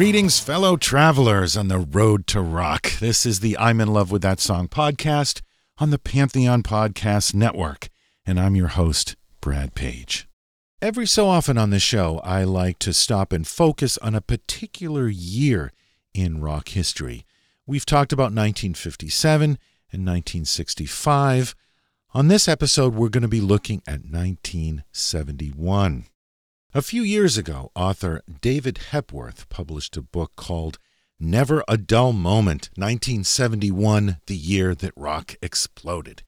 Greetings, fellow travelers on the road to rock. This is the I'm in Love with That Song podcast on the Pantheon Podcast Network, and I'm your host, Brad Page. Every so often on the show, I like to stop and focus on a particular year in rock history. We've talked about 1957 and 1965. On this episode, we're going to be looking at 1971. A few years ago, author David Hepworth published a book called Never a Dull Moment 1971, the year that rock exploded.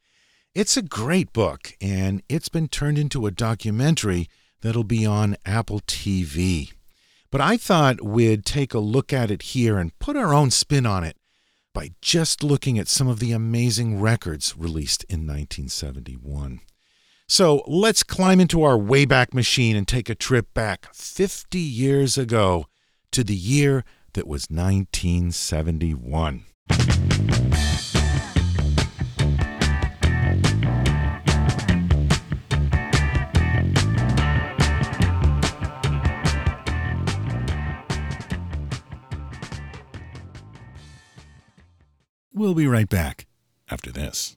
It's a great book, and it's been turned into a documentary that'll be on Apple TV. But I thought we'd take a look at it here and put our own spin on it by just looking at some of the amazing records released in 1971. So let's climb into our Wayback Machine and take a trip back 50 years ago to the year that was 1971. We'll be right back after this.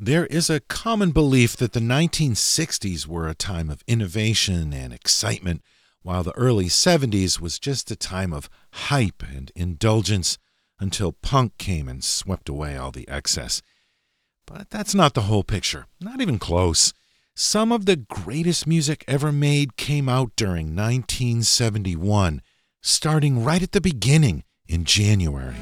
There is a common belief that the 1960s were a time of innovation and excitement, while the early 70s was just a time of hype and indulgence until punk came and swept away all the excess. But that's not the whole picture, not even close. Some of the greatest music ever made came out during 1971, starting right at the beginning in January.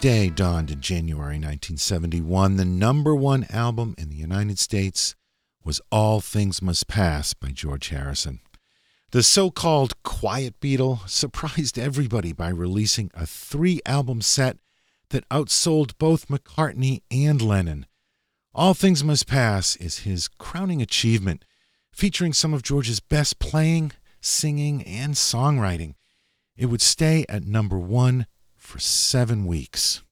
Day dawned in January 1971, the number one album in the United States was All Things Must Pass by George Harrison. The so called Quiet Beatle surprised everybody by releasing a three album set that outsold both McCartney and Lennon. All Things Must Pass is his crowning achievement, featuring some of George's best playing, singing, and songwriting. It would stay at number one for seven weeks.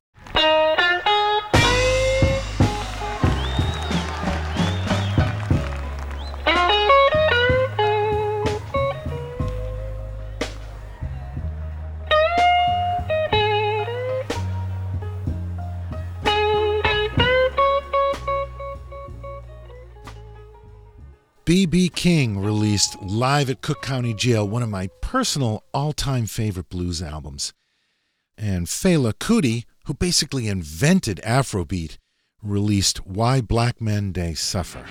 B.B. King released live at Cook County Jail one of my personal all time favorite blues albums. And Fela Kuti, who basically invented Afrobeat, released Why Black Men They Suffer.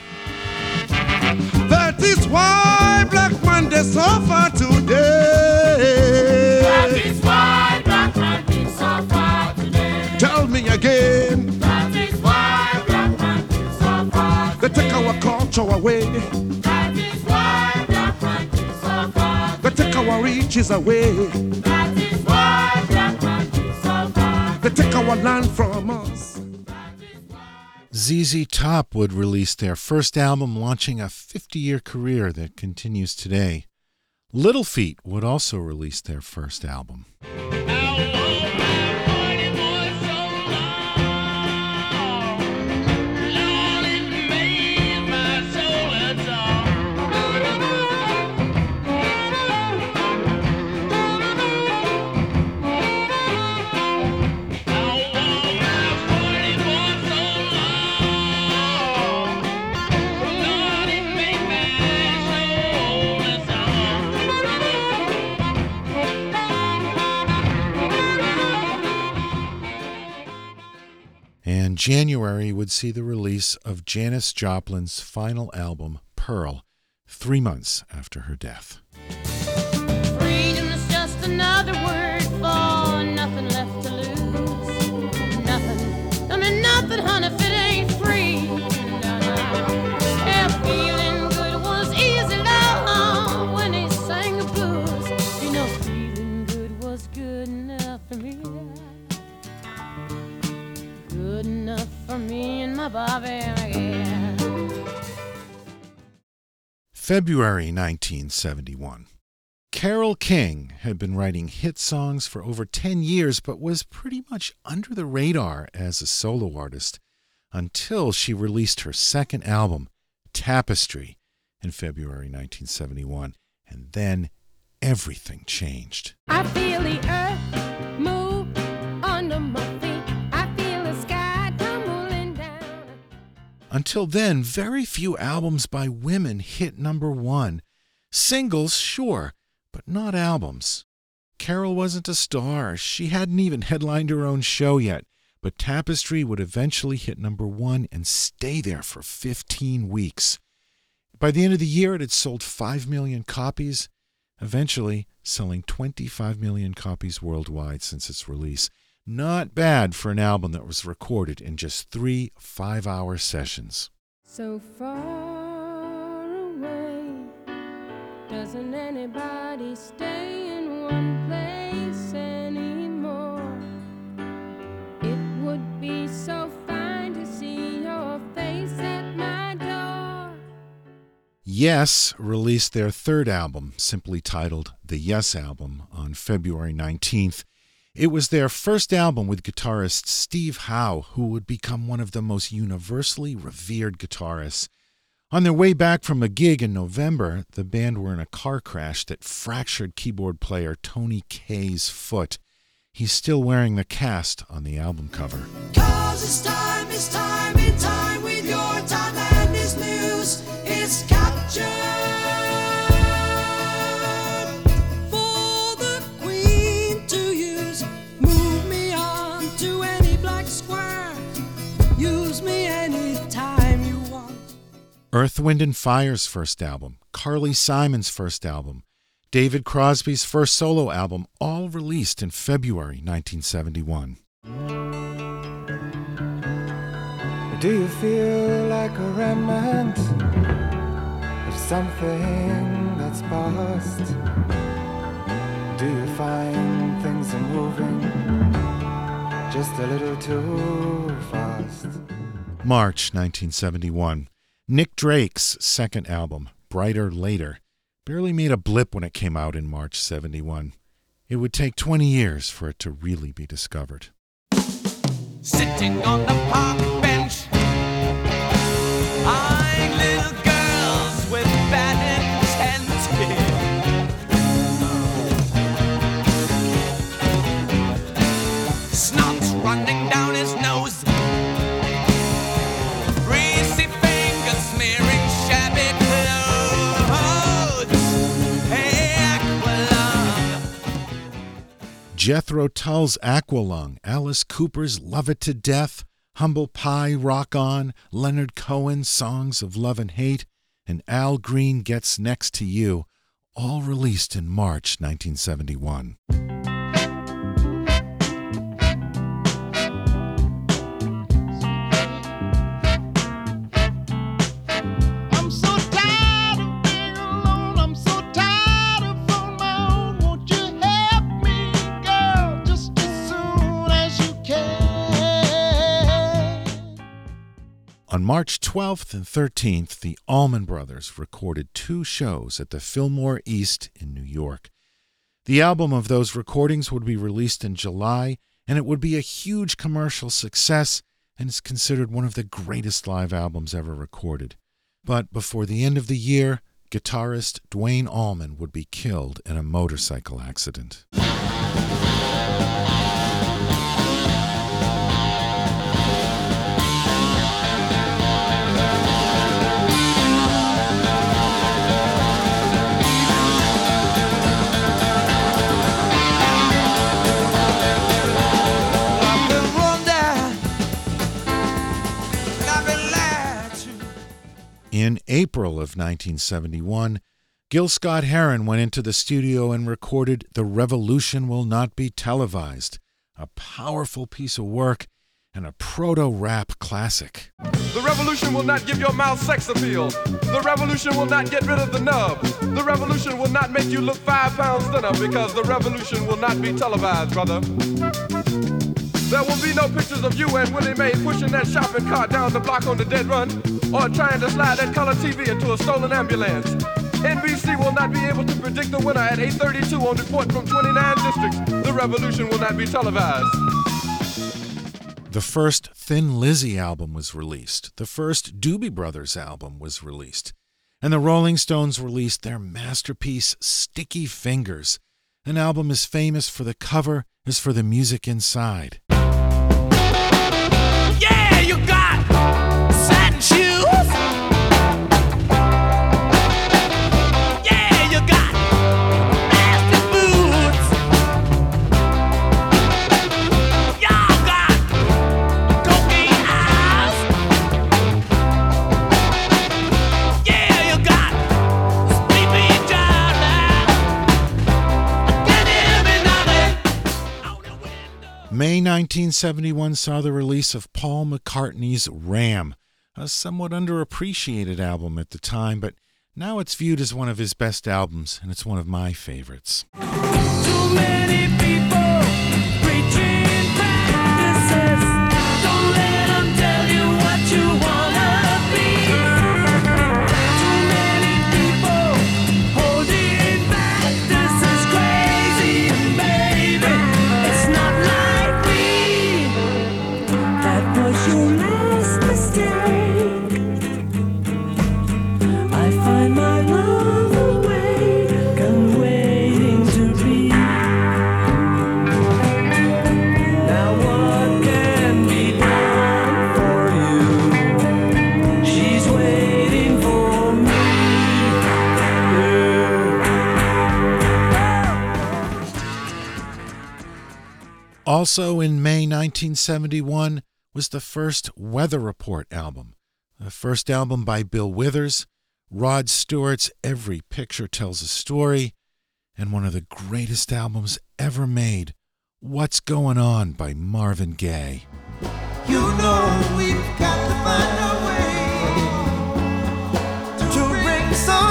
That is why black men they suffer today. That is why black man they suffer today. Tell me again. That is why black man they suffer They take our culture away. That is why black man they suffer They take our riches away. They take our land from us. ZZ Top would release their first album, launching a 50 year career that continues today. Little Feat would also release their first album. January would see the release of Janis Joplin's final album, Pearl, three months after her death. February 1971. Carole King had been writing hit songs for over 10 years, but was pretty much under the radar as a solo artist until she released her second album, Tapestry, in February 1971. And then everything changed. I feel the earth Until then, very few albums by women hit number one. Singles, sure, but not albums. Carole wasn't a star. She hadn't even headlined her own show yet, but Tapestry would eventually hit number one and stay there for 15 weeks. By the end of the year, it had sold 5 million copies, eventually selling 25 million copies worldwide since its release. Not bad for an album that was recorded in just three five hour sessions. So far away, doesn't anybody stay in one place anymore? It would be so fine to see your face at my door. Yes released their third album, simply titled The Yes Album, on February 19th. It was their first album with guitarist Steve Howe, who would become one of the most universally revered guitarists. On their way back from a gig in November, the band were in a car crash that fractured keyboard player Tony Kaye's foot. He's still wearing the cast on the album cover. It's time, it's time, in time Earth, Wind, and Fire's first album, Carly Simon's first album, David Crosby's first solo album, all released in February 1971. Do you feel like a remnant of something that's past? Do you find things are moving just a little too fast? March 1971. Nick Drake's second album, Bryter Layter, barely made a blip when it came out in March 71. It would take 20 years for it to really be discovered. sitting on the park bench, Jethro Tull's Aqualung, Alice Cooper's Love It to Death, Humble Pie Rock On, Leonard Cohen's Songs of Love and Hate, and Al Green Gets Next to You, all released in March 1971. March 12th and 13th, the Allman Brothers recorded two shows at the Fillmore East in New York. The album of those recordings would be released in July, and it would be a huge commercial success and is considered one of the greatest live albums ever recorded. But before the end of the year, guitarist Duane Allman would be killed in a motorcycle accident. April of 1971, Gil Scott Heron went into the studio and recorded The Revolution Will Not Be Televised, a powerful piece of work and a proto rap classic. The revolution will not give your mouth sex appeal. The revolution will not get rid of the nub. The revolution will not make you look five pounds thinner because the revolution will not be televised, brother. There will be no pictures of you and Willie Mae pushing that shopping cart down the block on the dead run or trying to slide that color TV into a stolen ambulance. NBC will not be able to predict the winner at 8:32 on report from 29 districts. The revolution will not be televised. The first Thin Lizzy album was released. The first Doobie Brothers album was released. And the Rolling Stones released their masterpiece, Sticky Fingers, an album as famous for the cover as for the music inside. May 1971 saw the release of Paul McCartney's Ram, a somewhat underappreciated album at the time, but now it's viewed as one of his best albums, and it's one of my favorites. Also in May 1971 was the first Weather Report album, the first album by Bill Withers, Rod Stewart's Every Picture Tells a Story, and one of the greatest albums ever made, What's Going On by Marvin Gaye. You know we've got to find a way to bring some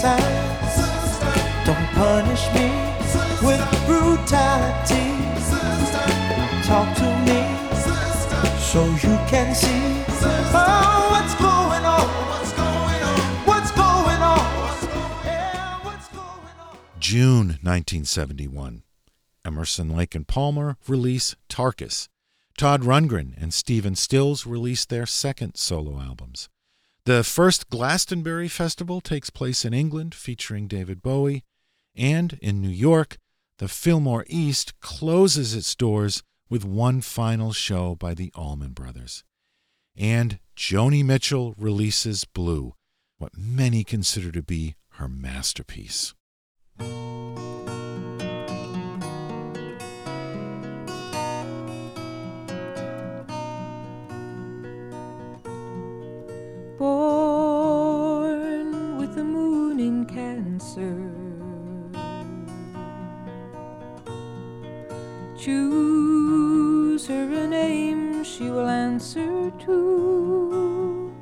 picket. Don't punish me with brutality. Talk to me so you can see. Oh, what's going on? What's going on? What's going on? Yeah, what's going on? June 1971. Emerson, Lake and Palmer release Tarkus. Todd Rundgren and Stephen Stills release their second solo albums. The first Glastonbury Festival takes place in England, featuring David Bowie, and in New York, the Fillmore East closes its doors with one final show by the Allman Brothers. And Joni Mitchell releases Blue, what many consider to be her masterpiece. Choose her a name she will answer to.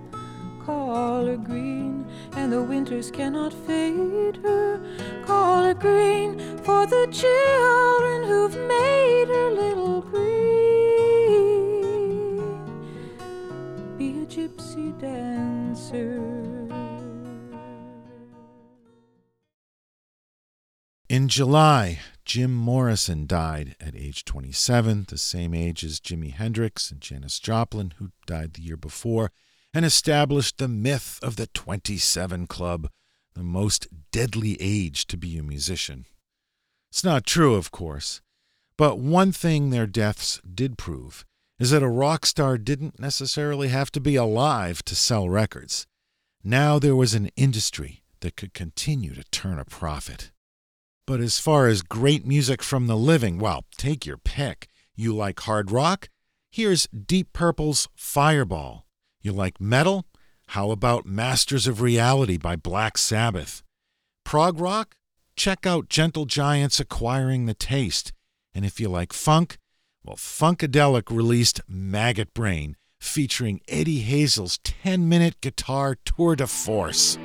Call her green, and the winters cannot fade her. Call her green for the children who've made her little green. Be a gypsy dancer. In July, Jim Morrison died at age 27, the same age as Jimi Hendrix and Janis Joplin, who died the year before, and established the myth of the 27 Club, the most deadly age to be a musician. It's not true, of course, but one thing their deaths did prove is that a rock star didn't necessarily have to be alive to sell records. Now there was an industry that could continue to turn a profit. But as far as great music from the living, well, take your pick. You like hard rock? Here's Deep Purple's Fireball. You like metal? How about Masters of Reality by Black Sabbath? Prog rock? Check out Gentle Giant's Acquiring the Taste. And if you like funk, well, Funkadelic released Maggot Brain, featuring Eddie Hazel's 10 minute guitar tour de force.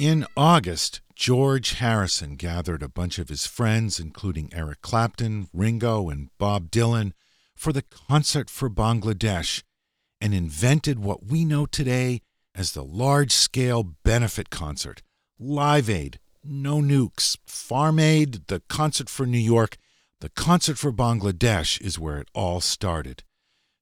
In August, George Harrison gathered a bunch of his friends, including Eric Clapton, Ringo, and Bob Dylan, for the Concert for Bangladesh and invented what we know today as the large scale benefit concert. Live Aid, No Nukes, Farm Aid, the Concert for New York, the Concert for Bangladesh is where it all started.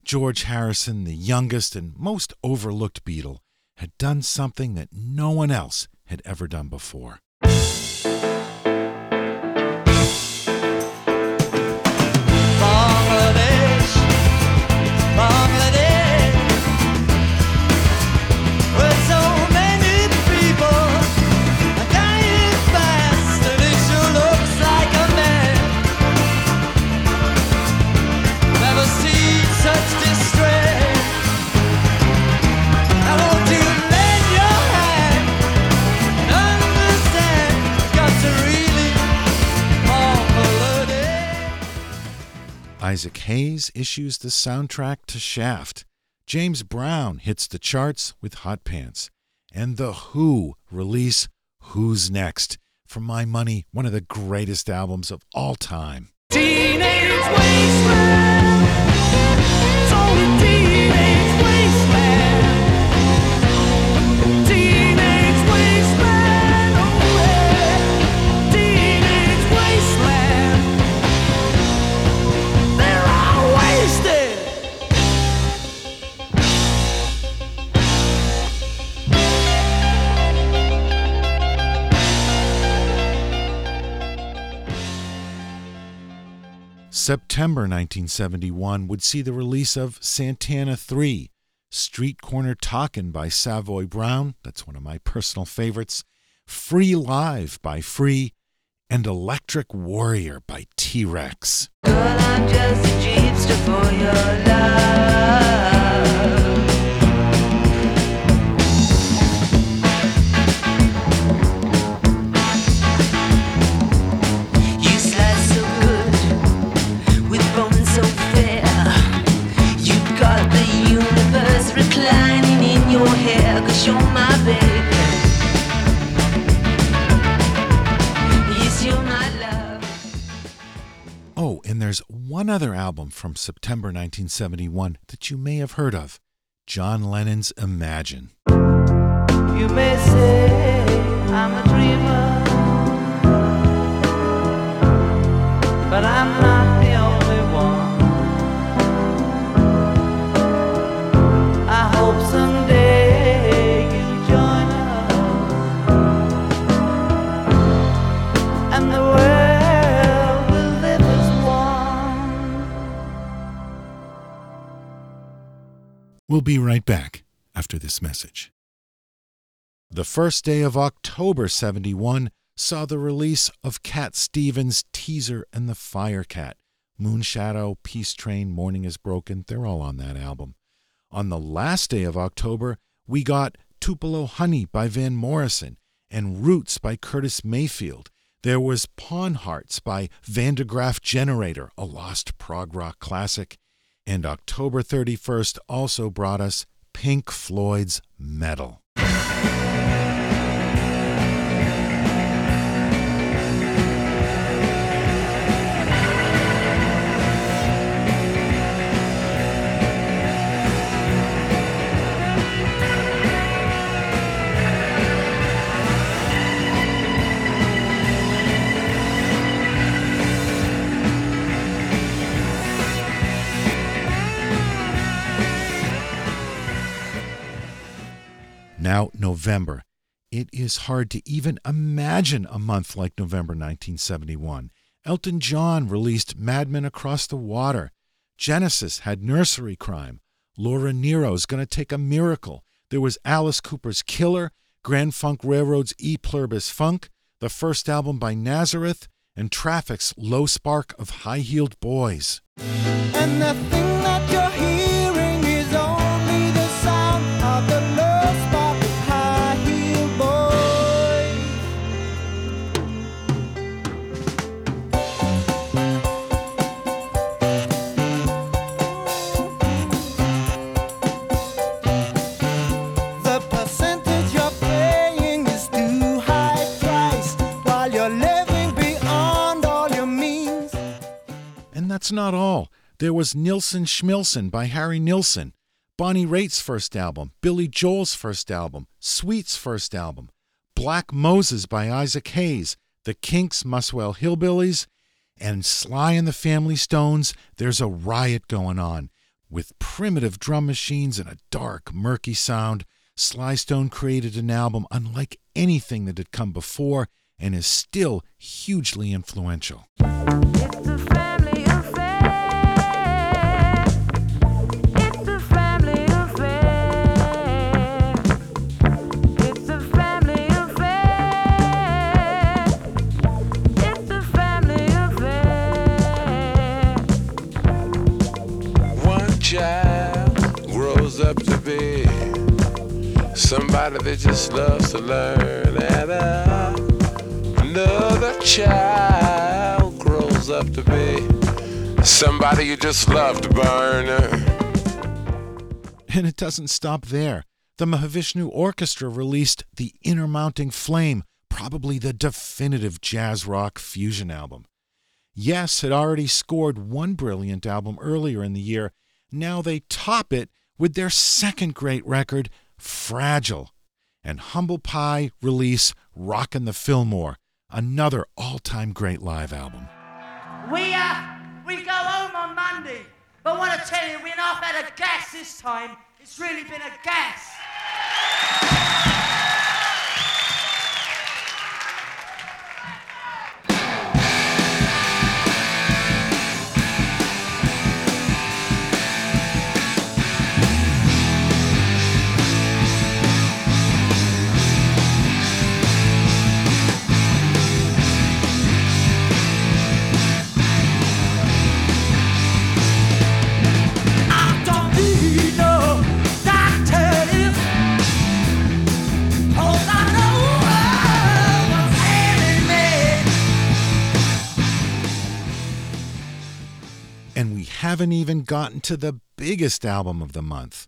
George Harrison, the youngest and most overlooked Beatle, had done something that no one else had ever done before. Isaac Hayes issues the soundtrack to Shaft. James Brown hits the charts with Hot Pants. And The Who release Who's Next? For my money, one of the greatest albums of all time. Teenage wasteland. September 1971 would see the release of Santana 3, Street Corner Talkin' by Savoy Brown, that's one of my personal favorites, Free Live by Free, and Electric Warrior by T Rex. I'm and there's one other album from September 1971 that you may have heard of John Lennon's Imagine. We'll be right back after this message. The first day of October 71 saw the release of Cat Stevens' Teaser and the Firecat. Moonshadow, Peace Train, Morning is Broken, they're all on that album. On the last day of October, we got Tupelo Honey by Van Morrison and Roots by Curtis Mayfield. There was Pawn Hearts by Van der Graaf Generator, a lost prog rock classic. And October 31st also brought us Pink Floyd's Meddle. Now, November. It is hard to even imagine a month like November 1971. Elton John released Madman Across the Water. Genesis had Nursery Cryme. Laura Nyro's Gonna Take a Miracle. There was Alice Cooper's Killer, Grand Funk Railroad's E Pluribus Funk, the first album by Nazareth, and Traffic's Low Spark of High Heeled Boys. Not all. There was Nilsson Schmilsson by Harry Nilsson, Bonnie Raitt's first album, Billy Joel's first album, Sweet's first album, Black Moses by Isaac Hayes, The Kinks' Muswell Hillbillies, and Sly and the Family Stones. There's a riot going on. With primitive drum machines and a dark, murky sound, Sly Stone created an album unlike anything that had come before and is still hugely influential. Somebody that just loves to learn, and uh, another child grows up to be somebody you just love to burn. And it doesn't stop there. The Mahavishnu Orchestra released The Inner Mounting Flame, probably the definitive jazz rock fusion album. Yes had already scored one brilliant album earlier in the year. Now they top it with their second great record, Fragile. And Humble Pie release Rockin' the Fillmore, another all time great live album. We uh, we go home on Monday, but I want to tell you, we're not had a gas this time. It's really been a gas. Haven't even gotten to the biggest album of the month.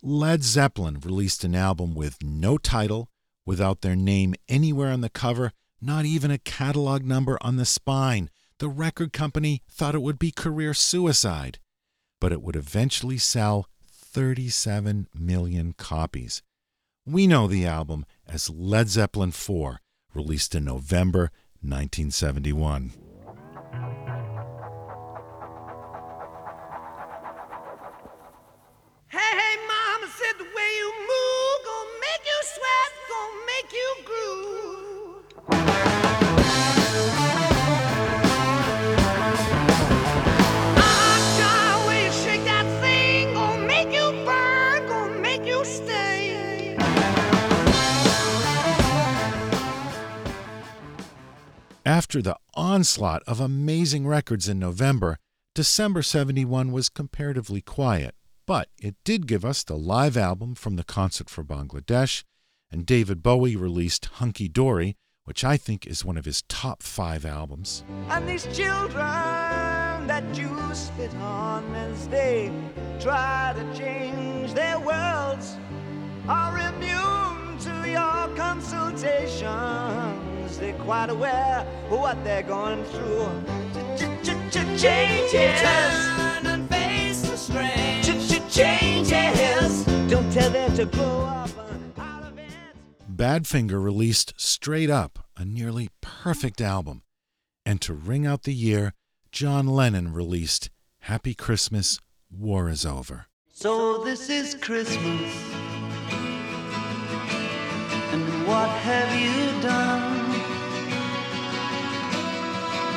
Led Zeppelin released an album with no title, without their name anywhere on the cover, not even a catalog number on the spine. The record company thought it would be career suicide, but it would eventually sell 37 million copies. We know the album as Led Zeppelin 4, released in November 1971. After the onslaught of amazing records in November, December 71 was comparatively quiet, but it did give us the live album from the Concert for Bangladesh, and David Bowie released Hunky Dory, which I think is one of his top five albums. And these children that you spit on as they try to change their worlds are immune to your consultations. They're quite aware of what they're going through. Changes. Turn and face the strain. Changes. Don't tell them to grow up. Badfinger released Straight Up, a nearly perfect album. And to ring out the year, John Lennon released Happy Christmas, War is Over. So this is Christmas. And what have you done?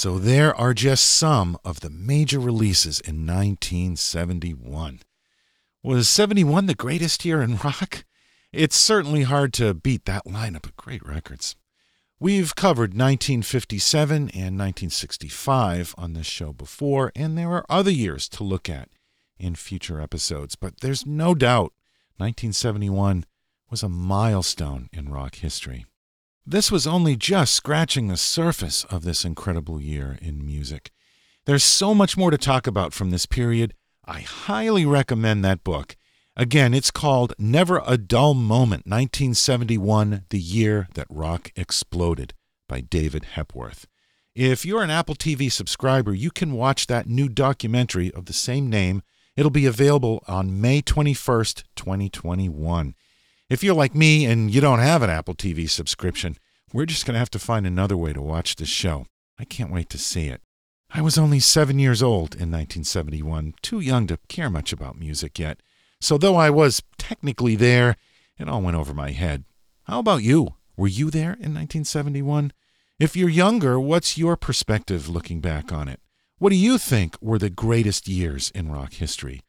So there are just some of the major releases in 1971. Was 71 the greatest year in rock? It's certainly hard to beat that lineup of great records. We've covered 1957 and 1965 on this show before, and there are other years to look at in future episodes, but there's no doubt 1971 was a milestone in rock history. This was only just scratching the surface of this incredible year in music. There's so much more to talk about from this period. I highly recommend that book. Again, it's called Never a Dull Moment 1971, The Year That Rock Exploded by David Hepworth. If you're an Apple TV subscriber, you can watch that new documentary of the same name. It'll be available on May 21st, 2021. If you're like me and you don't have an Apple TV subscription, we're just going to have to find another way to watch this show. I can't wait to see it. I was only seven years old in 1971, too young to care much about music yet. So, though I was technically there, it all went over my head. How about you? Were you there in 1971? If you're younger, what's your perspective looking back on it? What do you think were the greatest years in rock history?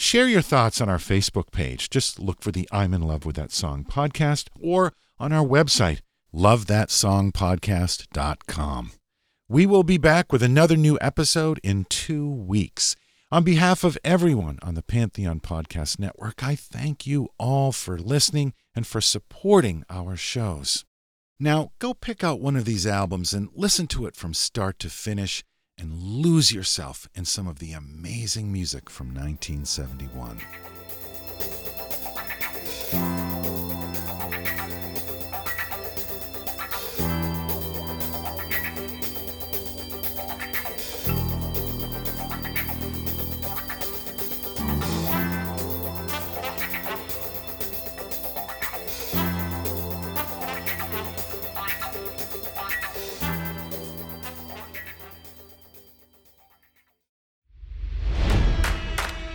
Share your thoughts on our Facebook page. Just look for the I'm in love with that song podcast or on our website, lovethatsongpodcast.com. We will be back with another new episode in two weeks. On behalf of everyone on the Pantheon Podcast Network, I thank you all for listening and for supporting our shows. Now, go pick out one of these albums and listen to it from start to finish and lose yourself in some of the amazing music from 1971.